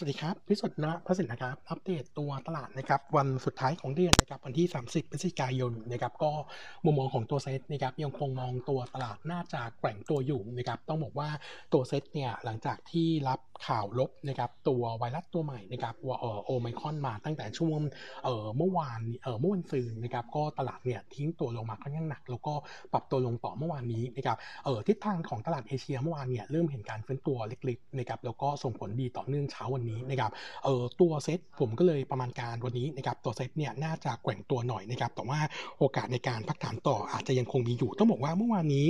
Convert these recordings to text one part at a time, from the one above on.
สวัสดีครับ พิสุทธิ์นะพระสินนะครับ อัปเดตตัวตลาดนะครับ วันสุดท้ายของเดือนนะครับวันที่ 30พฤศจิกายนนะครับ ก็มุมมองของตัวเซตนะครับยังคงมองตัวตลาดน่าจะแกว่งตัวอยู่นะครับ ต้องบอกว่าตัวเซตเนี่ยหลังจากที่รับข่าวลบนะครับตัวไวรัสตัวใหม่นะครับว่าเออโอไมคอนมาตั้งแต่ช่วงเออเมื่อวานเออเมื่อวันซืนนะครับ ก็ตลาดเนี่ยทิ้งตัวลงมาค่อนข้างหนัก แล้วก็ปรับตัวลงต่อเมื่อวานนี้นะครับเออทิศทางของตลาดเอเชียเมื่อวานเนี่ยเริ่มเห็นการฟื้นตัวเล็กๆนะครับแล้วก็ส่งผลดีต่อเนื่องเช้าวันนี้นะครับเออตัวเซตผมก็เลยประมาณการวันนี้นะครับตัวเซตเนี่ยน่าจะแกว่งตัวหน่อยนะครับแต่ว่าโอกาสในการพักฐานต่ออาจจะยังคงมีอยู่ต้องบอกว่าเมื่อวานนี้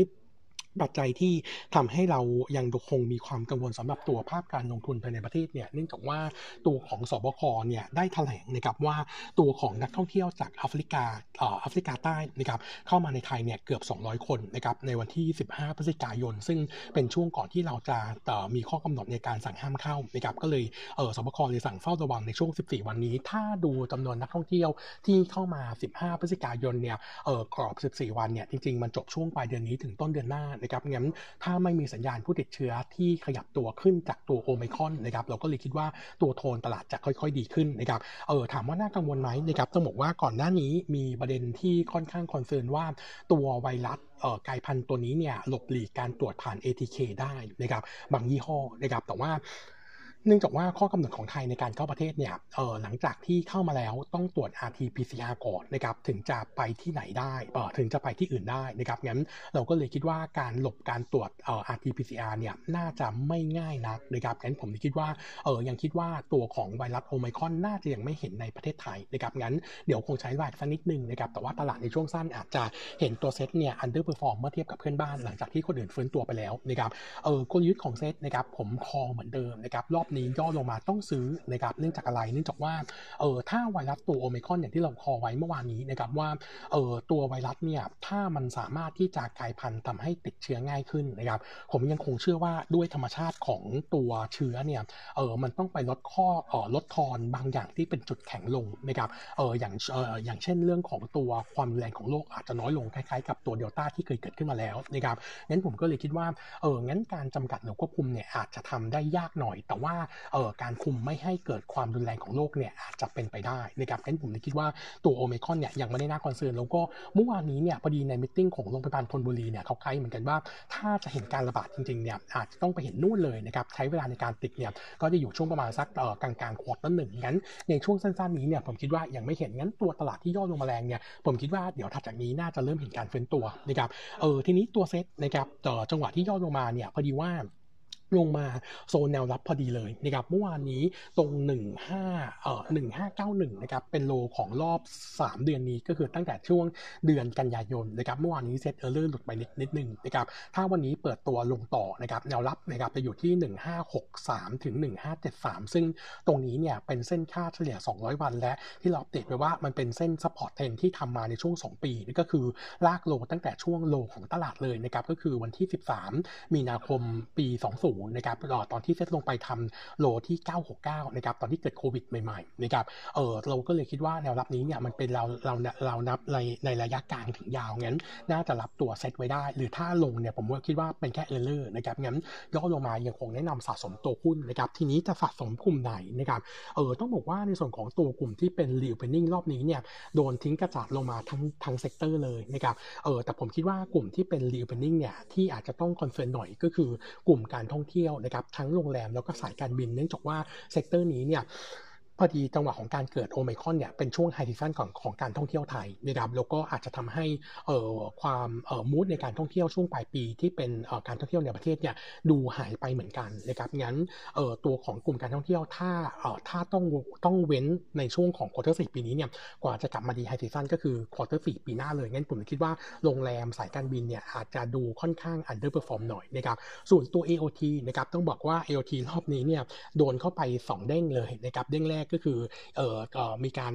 ปัจจัยที่ทำให้เรายังคงมีความกังวลสำหรับตัวภาพการลงทุนภายในประเทศเนี่ยเนื่องจากว่าตัวของสบคเนี่ยได้แถลงนะครับว่าตัวของนักท่องเที่ยวจากแอฟริกาเอ่อแอฟริกาใต้นะครับเข้ามาในไทยเนี่ยเกือบ 200 คนนะครับในวันที่ 15 พฤศจิกายน ซึ่งเป็นช่วงก่อนที่เราจะเอ่อมีข้อกำหนดในการสั่งห้ามเข้านะครับก็เลยเออสบคเลยสั่งเฝ้าระวังในช่วง 14 วันนี้ ถ้าดูจำนวนนักท่องเที่ยวที่เข้ามา 15 พฤศจิกายนเนี่ยเออกรอบ 14 วันเนี่ยจริงๆมันจบช่วงปลายเดือนนี้ถึงต้นเดือนหน้านะครับงั้นถ้าไม่มีสัญญาณผู้ติดเชื้อที่ขยับตัวขึ้นจากตัวโอไมครอนนะครับเราก็เลยคิดว่าตัวโทนตลาดจะค่อยๆ ดีขึ้นนะครับเออถามว่าน่ากังวลไหมนะครับต้องบอกว่าก่อนหน้านี้มีประเด็นที่ค่อนข้างคอนเซิร์นว่าตัวไวรัสเออกลายพันธุ์ตัวนี้เนี่ยหลบหลีกการตรวจผ่าน ATK ได้นะครับบางยี่ห้อนะครับแต่ว่า เนื่องจากว่าข้อกำหนดของไทยในการเข้าประเทศเนี่ยเออหลังจากที่เข้ามาแล้วต้องตรวจ RT-PCR ก่อนนะครับถึงจะไปที่ไหนได้เออถึงจะไปที่อื่นได้นะครับงั้นเราก็เลยคิดว่าการหลบการตรวจเอ่อ RT-PCR เนี่ยน่าจะไม่ง่ายนักนะครับงั้นผมคิดว่าเออยังคิดว่าตัวของไวรัสโอไมครอนน่าจะยังไม่เห็นในประเทศไทยนะครับงั้นเดี๋ยวคงใช้เวลาสักนิดนึงนะครับแต่ว่าตลาดในช่วงสั้นอาจจะเห็นตัวเซ็ตเนี่ย underperform เมื่อเทียบกับเพื่อนบ้านหลังจากที่คนอื่นฟื้นตัวไปแล้วนะครับเออกลยุทธ์ของเซ็ตนะครับผมคอเหมือนเดิมนะครับรอบนี้ย่อลงมาต้องซื้อนะครับเนื่องจากอะไรเนื่องจากว่าเออถ้าไวรัสตัวโอเมิครอนอย่างที่เราคอไว้เมื่อวานนี้นะครับว่าเออตัวไวรัสเนี่ยถ้ามันสามารถที่จะกลายพันธุ์ทำให้ติดเชื้อง่ายขึ้นนะครับผมยังคงเชื่อว่าด้วยธรรมชาติของตัวเชื้อเนี่ยเออมันต้องไปลดข้อเออลดทอนบางอย่างที่เป็นจุดแข็งลงนะครับเอออย่างเอออย่างเช่นเรื่องของตัวความแรงของโรคอาจจะน้อยลงคล้ายๆ กับตัวเดลต้าที่เคยเกิดขึ้นมาแล้วนะครับงั้นผมก็เลยคิดว่าเอองั้นการจำกัดหรือควบคุมเนี่ยอาจจะทำได้ยากหน่อย แต่ว่าเออการคุมไม่ให้เกิดความรุนแรงของโรคเนี่ยอาจจะเป็นไปได้นะครับงั้นผมคิดว่าตัวโอไมครอนเนี่ยยังไม่ได้น่า concern แล้วก็เมื่อวานนี้เนี่ยพอดีใน meeting ของโรงพยาบาลธนบุรีเนี่ยเขาใกล้เหมือนกันว่าถ้าจะเห็นการระบาดจริงๆเนี่ยอาจจะต้องไปเห็นนู่นเลยนะครับใช้เวลาในการติดเนี่ยก็จะอยู่ช่วงประมาณสักเออกลางกลาง quarter หนึ่งงั้นในช่วงสั้นๆนี้เนี่ยผมคิดว่ายังไม่เห็นงั้นตัวตลาดที่ย่อลงมาแรงเนี่ยผมคิดว่าเดี๋ยวถัดจากนี้น่าจะเริ่มเห็นการฟื้นตัวนะครับเออทีนี้ตัวเซ็ตนะครับจังหวะที่ย่อลงมาเนี่ยพอดีว่า ลงมาโซนแนวรับพอดีเลยนะครับเมื่อวานนี้ตรง 15เอ่อ1591นะครับเป็น low ของรอบ 3 เดือนนี้ก็คือตั้งแต่ช่วงเดือนกันยายนนะครับเมื่อวานนี้ SET error หลุดไปนิดนิดนึงนะครับถ้าวันนี้เปิดตัวลงต่อนะครับแนวรับนะครับจะอยู่ที่ 1563 ถึง 1573 ซึ่งตรงนี้เนี่ยเป็นเส้นค่าเฉลี่ย 200 วัน และที่เราติดไปว่ามันเป็นเส้น support trend ที่ทำมาในช่วง 2 ปีนี่ก็คือลาก low ตั้งแต่ช่วง low ของตลาดเลยนะครับก็คือวันที่ 13 มีนาคมปี 20นะครับตอนที่เซ็ตลงไปทำ low ที่ 969นะครับตอนที่เกิดโควิดใหม่ๆนะครับเออเราก็เลยคิดว่าแนวรับนี้เนี่ยมันเป็นเราเราเรานับในในระยะกลางถึงยาวงั้น น่าจะรับตัวเซ็ตไว้ได้ หรือถ้าลงเนี่ยผมว่าคิดว่าเป็นแค่ error นะครับงั้นย่อลงมายังคงแนะนำสะสมตัวหุ้นนะครับทีนี้จะสะสมกลุ่มไหนนะครับเออต้องบอกว่าในส่วนของตัวกลุ่มที่เป็น reopening รอบนี้เนี่ยโดนทิ้งกระจายลงมาทั้งทั้ง sector เลยนะครับเออแต่ผมคิดว่ากลุ่มที่เป็น reopening เนี่ยที่อาจจะต้อง concern หน่อยก็คือกลุ่มการท่องเที่ยวนะครับทั้งโรงแรมแล้วก็สายการบิน เนื่องจากว่าsector นี้เนี่ย พอดีจังหวะของการเกิดโอไมครอนเนี่ยเป็นช่วง high season ของของการท่องเที่ยวไทยนะครับแล้วก็อาจจะทำให้เอ่อความเอ่อ mood ในการท่องเที่ยวช่วงปลายปีที่เป็นเอ่อการท่องเที่ยวในประเทศเนี่ยดูหายไปเหมือนกันนะครับงั้นเอ่อตัวของกลุ่มการท่องเที่ยวถ้าเอ่อถ้าต้องต้องเว้นในช่วงของ quarter สี่ปีนี้เนี่ยกว่าจะกลับมาดี high season ก็คือ quarter สี่ปีหน้าเลยงั้นผมคิดว่าโรงแรมสายการบินเนี่ยอาจจะดูค่อนข้าง underperform หน่อยนะครับส่วนตัว AOT นะครับต้องบอกว่า AOT รอบนี้เนี่ยโดนเข้าไป 2 เด้งเลยนะครับเด้งแรกก็คือเออมีการ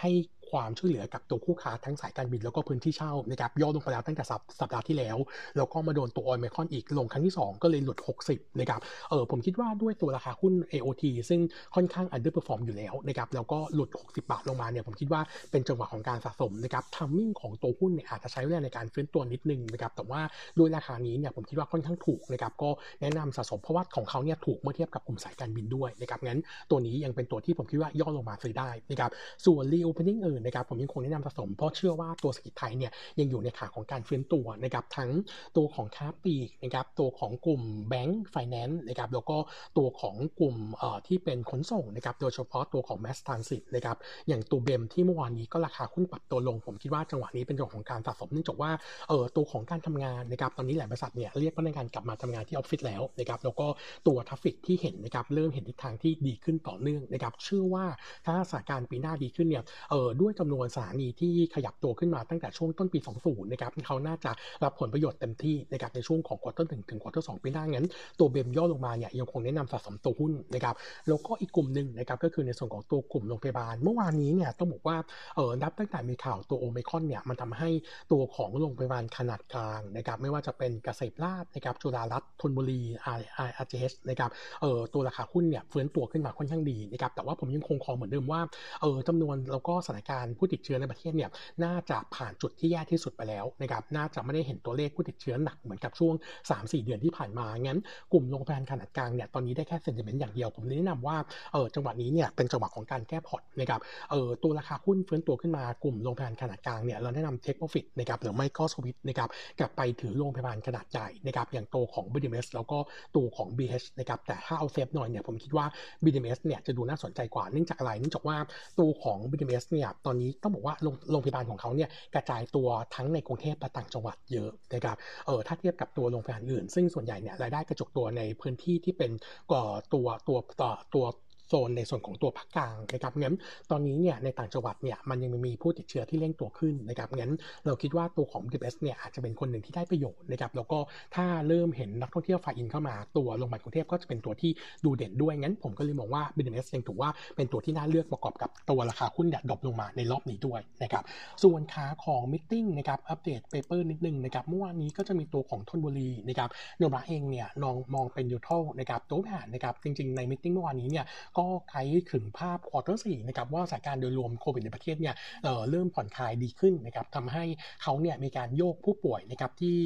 ให้ ความช่วยเหลือกับตัวคู่ค้าทั้งสายการบินแล้วก็พื้นที่เช่านะครับย่อลงไปแล้วตั้งแต่สัปดาห์ที่แล้ว แล้วก็มาโดนตัวโอไมครอนอีกลงครั้งที่ 2 ก็เลยหลุด 60นะครับเออผมคิดว่าด้วยตัวราคาหุ้น AOT ซึ่งค่อนข้าง underperform อยู่แล้วนะครับแล้วก็หลุด 60 บาทลงมาเนี่ยผมคิดว่าเป็นจังหวะของการสะสมนะครับ timing ของตัวหุ้นเนี่ยอาจจะใช้เวลาในการฟื้นตัวนิดนึงนะครับแต่ว่าด้วยราคานี้เนี่ยผมคิดว่าค่อนข้างถูกนะครับก็แนะนำสะสมเพราะว่าของเขาเนี่ยถูกเมื่อเทียบกับกลุ่มสายการบินด้วยนะครับงั้นตัวนี้ยังเป็นตัวที่ผมคิดว่าย่อลงมาซื้อได้นะครับส่วน reopening อื่นนะครับผมยังคงแนะนำสะสมเพราะเชื่อว่าตัวเศรษฐกิจไทยเนี่ยยังอยู่ในขาของการฟื้นตัวนะครับทั้งตัวของค้าปลีกนะครับตัวของกลุ่มแบงก์ไฟแนนซ์นะครับแล้วก็ตัวของกลุ่มเอ่อที่เป็นขนส่งนะครับโดยเฉพาะตัวของ Mass Transit นะครับอย่างตัว BEM ที่เมื่อวานนี้ก็ราคาหุ้นปรับตัวลง ผมคิดว่าจังหวะนี้เป็นจังหวะของการสะสมเนื่องจากว่าเออตัวของการทำงานนะครับตอนนี้หลายบริษัทเนี่ยเรียกพนักงานกลับมาทำงานที่ออฟฟิศแล้วนะครับแล้วก็ตัว traffic ที่เห็นนะครับเริ่มเห็นทิศทางที่ดีขึ้นต่อเนื่องนะครับเชื่อว่าถ้าสถานการณ์ปีหน้าดีขึ้นเนี่ยเออด้วยจำนวนสถานีที่ขยับตัวขึ้นมาตั้งแต่ช่วงต้นปี 20 นะครับเขาน่าจะรับผลประโยชน์เต็มที่นะครับในช่วงของ quarter หนึ่งถึง quarter สองปีหน้างั้น ตัว BEM ย่อลงมาเนี่ยยังคงแนะนำสะสมตัวหุ้นนะครับแล้วก็อีกกลุ่มหนึ่งนะครับก็คือในส่วนของตัวกลุ่มโรงพยาบาล เมื่อวานนี้เนี่ยต้องบอกว่าเออนับตั้งแต่มีข่าวตัวโอเมคอนเนี่ยมันทำให้ตัวของโรงพยาบาลขนาดกลางนะครับไม่ว่าจะเป็นเกษตรราษฎร์นะครับจุฬารัตน์ธนบุรีอาร์อาร์เจสนะครับเออตัวราคาหุ้นเนี่ยฟื้นตัวขึ้นมาค่อนข้างดีนะครับแต่ว่าผมยังคงคองเหมือนเดิมว่าเออจำนวนแล้วก็สถานการณ์ผู้ติดเชื้อในประเทศเนี่ยน่าจะผ่านจุดที่แย่ที่สุดไปแล้วนะครับน่าจะไม่ได้เห็นตัวเลขผู้ติดเชื้อหนักเหมือนกับช่วง 3-4 เดือนที่ผ่านมางั้นกลุ่มโรงพยาบาลขนาดกลางเนี่ยตอนนี้ได้แค่เซนติเมนต์อย่างเดียวผมแนะนำว่าเออจังหวะนี้เนี่ยเป็นจังหวะของการแก้พอร์ตนะครับเออตัวราคาหุ้นฟื้นตัวขึ้นมากลุ่มโรงพยาบาลขนาดกลางเนี่ยเราแนะนำ take profit นะครับหรือไม่ก็สวิตนะครับกลับไปถือโรงพยาบาลขนาดใหญ่นะครับอย่างตัวของ BDMS แล้วก็ตัวของ BH นะครับแต่ถ้าเอา safe หน่อยเนี่ยผมคิดว่า BDMS เนี่ยจะดูน่าสนใจกว่าเนื่องจากอะไรเนื่องจากว่าตัวของ BDMS เนี่ยตอนนี้ต้องบอกว่าโรงพยาบาลของเขาเนี่ยกระจายตัวทั้งในกรุงเทพและต่างจังหวัดเยอะนะครับเออถ้าเทียบกับตัวโรงพยาบาลอื่น ซึ่งส่วนใหญ่เนี่ยรายได้กระจุกตัวในพื้นที่ที่เป็นก่อตัวตัวต่อตัว โซนในส่วนของตัวภาคกลางนะครับงั้นตอนนี้เนี่ยในต่างจังหวัดเนี่ยมันยังมีผู้ติดเชื้อที่เร่งตัวขึ้นนะครับงั้นเราคิดว่าตัวของ BDMS เนี่ยอาจจะเป็นคนหนึ่งที่ได้ประโยชน์นะครับแล้วก็ถ้าเริ่มเห็นนักท่องเที่ยว fly in เข้ามาตัวโรงพยาบาลกรุงเทพก็จะเป็นตัวที่ดูเด่นด้วยงั้น ผมก็เลยมองว่า b d m s ยังถือว่าเป็นตัวที่น่าเลือกประกอบกับตัวราคาหุ้นเนี่ย drop ลงมาในรอบนี้ด้วยนะครับส่วนขาของ meeting นะครับ update paper นิดนึงนะครับเมื่อวานนี้ก็จะมีตัวของธนบุรีนะครับธนบุรีเองเนี่ยมองมองเป็น neutral นะครับตัวแผนนะครับจริงๆใน meeting เมื่อวานนี้เนี่ยก็ไกด์ถึงภาพ quarter สี่นะครับว่าสถานการณ์โดยรวมโควิดในประเทศเนี่ยเริ่มผ่อนคลายดีขึ้นนะครับทำให้เขาเนี่ยมีการโยกผู้ป่วยนะครับที่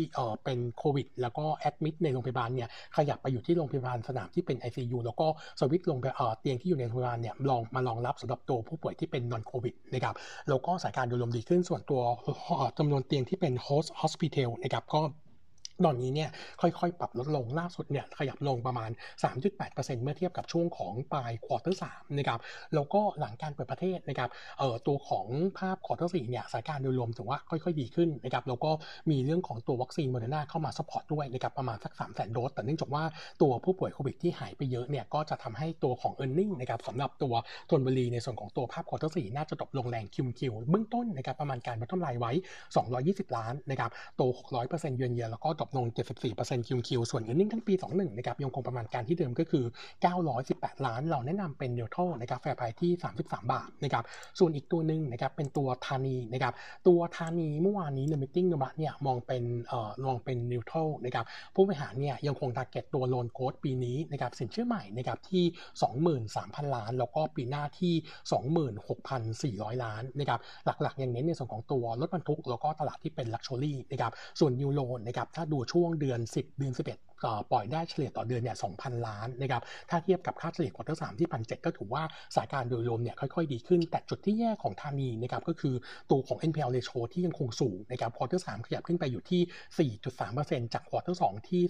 เป็นโควิด แล้วก็ admit ในโรงพยาบาลเนี่ยขยับไปอยู่ที่โรงพยาบาลสนามที่เป็น ICU แล้วก็สวิตลงไปเตียงที่อยู่ในโรงพยาบาลเนี่ยลองมารองรับสำหรับตัวผู้ป่วยที่เป็น non โควิดนะครับแล้วก็สถานการณ์โดยรวมดีขึ้นส่วนตัวจำนวนเตียงที่เป็น hospitel นะครับก็ ตอนนี้เนี่ยค่อยๆ ปรับลดลงล่าสุดเนี่ยขยับลงประมาณ 3.8%เมื่อเทียบกับช่วงของปลาย quarter สามนะครับแล้วก็หลังการเปิดประเทศนะครับเอ่อตัวของภาพ quarter สี่เนี่ยสถานการณ์โดยรวมถือว่าค่อยๆ ดีขึ้นนะครับแล้วก็มีเรื่องของตัววัคซีนโมเดอร์นาเข้ามา support ด้วยนะครับประมาณสัก3 0 0 0 0 0โดสแต่เนื่องจากว่าตัวผู้ป่วยโควิดที่หายไปเยอะเนี่ยก็จะทำให้ตัวของ e a r n i n g นะครับสำหรับตัวธนบุรีในส่วนของตัวภาพ quarter สี่น่าจะตกลงแรง QoQ เบื้องต้นนะครับประมาณการ bottom line ไว้ 220 ล้านนะครับโต600%เยือนเยียแล้วก็ตกลง 74% QoQ ส่วน earning ทั้งปี 21นะครับยังคงประมาณการที่เดิมก็คือ 918 ล้าน เราแนะนำเป็น trade นะครับ fair price ที่ 33 บาทนะครับส่วนอีกตัวหนึ่งนะครับเป็นตัวธานีนะครับตัวธานีเมื่อวานนี้ใน meeting นบัตเนี่ยมองเป็นเอ่อมองเป็น neutral นะครับผู้บริหารเนี่ยยังคง target ตัว loan growth ปีนี้นะครับสินเชื่อใหม่นะครับที่ 23,000 ล้าน แล้วก็ปีหน้าที่ 26,400 ล้านนะครับหลักๆยังเน้นในส่วนของตัวรถบรรทุก แล้วก็ตลาดที่เป็น luxury นะครับส่วน new loan นะครับถ้าดูช่วงเดือน 10 เดือน 11ปล่อยได้เฉลี่ยต่อเดือนเนี่ย2,000 ล้านนะครับ ถ้าเทียบกับค่าเฉลี่ย quarter สามที่พันเก้าก็ถือว่าสถานการณ์โดยรวมเนี่ยค่อยๆ ดีขึ้น แต่จุดที่แย่ของธานีนะครับก็คือตัวของ NPL ratio ที่ยังคงสูงนะครับ quarter สามขยับขึ้นไปอยู่ที่ 4.3%จาก quarter สองที่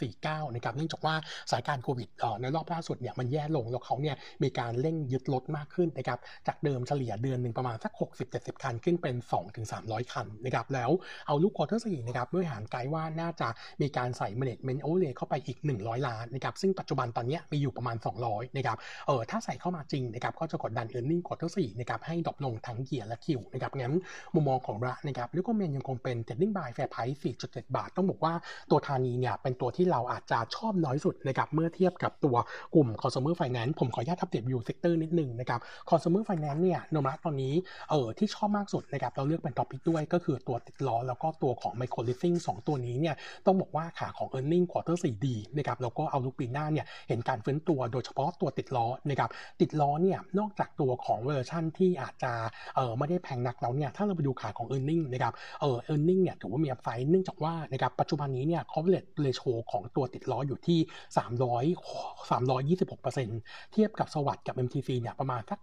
3.49นะครับเนื่องจากว่าสถานการณ์โควิดในรอบล่าสุดเนี่ยมันแย่ลงแล้วเขาเนี่ยมีการเร่งยึดรถมากขึ้นนะครับจากเดิมเฉลี่ยเดือนหนึ่งประมาณสัก 60-70 คันขึ้นเป็น 2-300 คันนะครับแล้ว outlook quarter สี่นะครับผู้บริหารไกด์ว่าน่าจะมีการใส่ management overlay เข้าไปอีก 100 ล้านนะครับซึ่งปัจจุบันตอนนี้มีอยู่ประมาณ 200นะครับเออถ้าใส่เข้ามาจริงนะครับก็จะกดดัน earning quarter 4นะครับให้ drop ลงทั้ง year และ Q นะครับงั้นมุมมองของเรานะครับ recommend ยังคงเป็น trading buy fair price 4.7 บาท ต้องบอกว่าตัวธานีเนี่ยเป็นตัวที่เราอาจจะชอบน้อยสุดนะครับเมื่อเทียบกับตัวกลุ่ม consumer finance ผมขออนุญาตทับเทียบ view sector นิดนึงนะครับ consumer finance เนี่ยมุมมองเราตอนนี้เออที่ชอบมากสุดนะครับเราเลือกเป็น top pick ด้วยก็คือตัวติดล้อแล้วก็ตัวของ micro leasing 2 ตัวนี้เนี่ยต้องบอกว่าขาของ e a r n i n g quarter 4ดีนะครับแล้วก็ outlook ปีหน้าเนี่ยเห็นการฟื้นตัวโดยเฉพาะตัวติดล้อนะครับติดล้อเนี่ยนอกจากตัวของเวอร์ชันที่อาจจะเออไม่ได้แพงนักแล้วเนี่ยถ้าเราไปดูขาของ e a r n i n g นะครับเออ e a r n i n g เนี่ยถือว่ามี upside เนื่องจากว่านะครับปัจจุบันนี้เนี่ย coverage ratio ของตัวติดล้ออยู่ที่ 300 326%เทียบกับสวัสด์กับ MTC เนี่ยประมาณสัก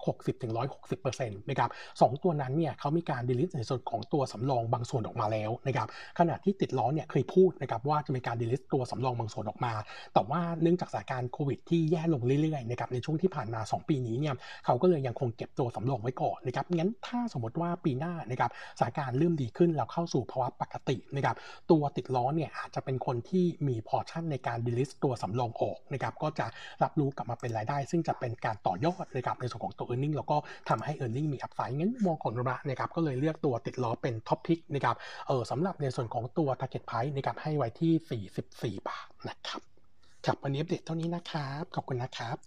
60-160%นะครับสองตัวนั้นเนี่ยเขามีการดีลิทในส่วนของตัวสำรองบางส่วนออกมาแล้วนะครับขณะที่ติดล้อเนี่ยเคยพูดนะครับว่าจะมีการดีลิทตัวสำรองบางส่วนออกมา แต่ว่าเนื่องจากสถานการณ์โควิดที่แย่ลงเรื่อยๆนะครับในช่วงที่ผ่านมา 2 ปีนี้เนี่ยเขาก็เลยยังคงเก็บตัวสำรองไว้ก่อนนะครับงั้นถ้าสมมติว่าปีหน้านะครับสถานการณ์เริ่มดีขึ้นแล้วเข้าสู่ภาวะปกตินะครับตัวติดล้อเนี่ยอาจจะเป็นคนที่มีพอชั่นในการ release ตัวสำรองออกนะครับก็จะรับรู้กลับมาเป็นรายได้ ซึ่งจะเป็นการต่อยอดนะครับในส่วนของตัว e a r n i n g แล้วก็ทำให้ e a r n i n g มี upside งั้นมุมมองของเรานะครับก็เลยเลือกตัวติดล้อเป็น top pick นะครับเออสำหรับในส่วนของตัว target price นะครับให้ไว้ที่ 44 บาทนะครับครับวันนี้อัปเดตเท่านี้นะครับ ขอบคุณนะครับ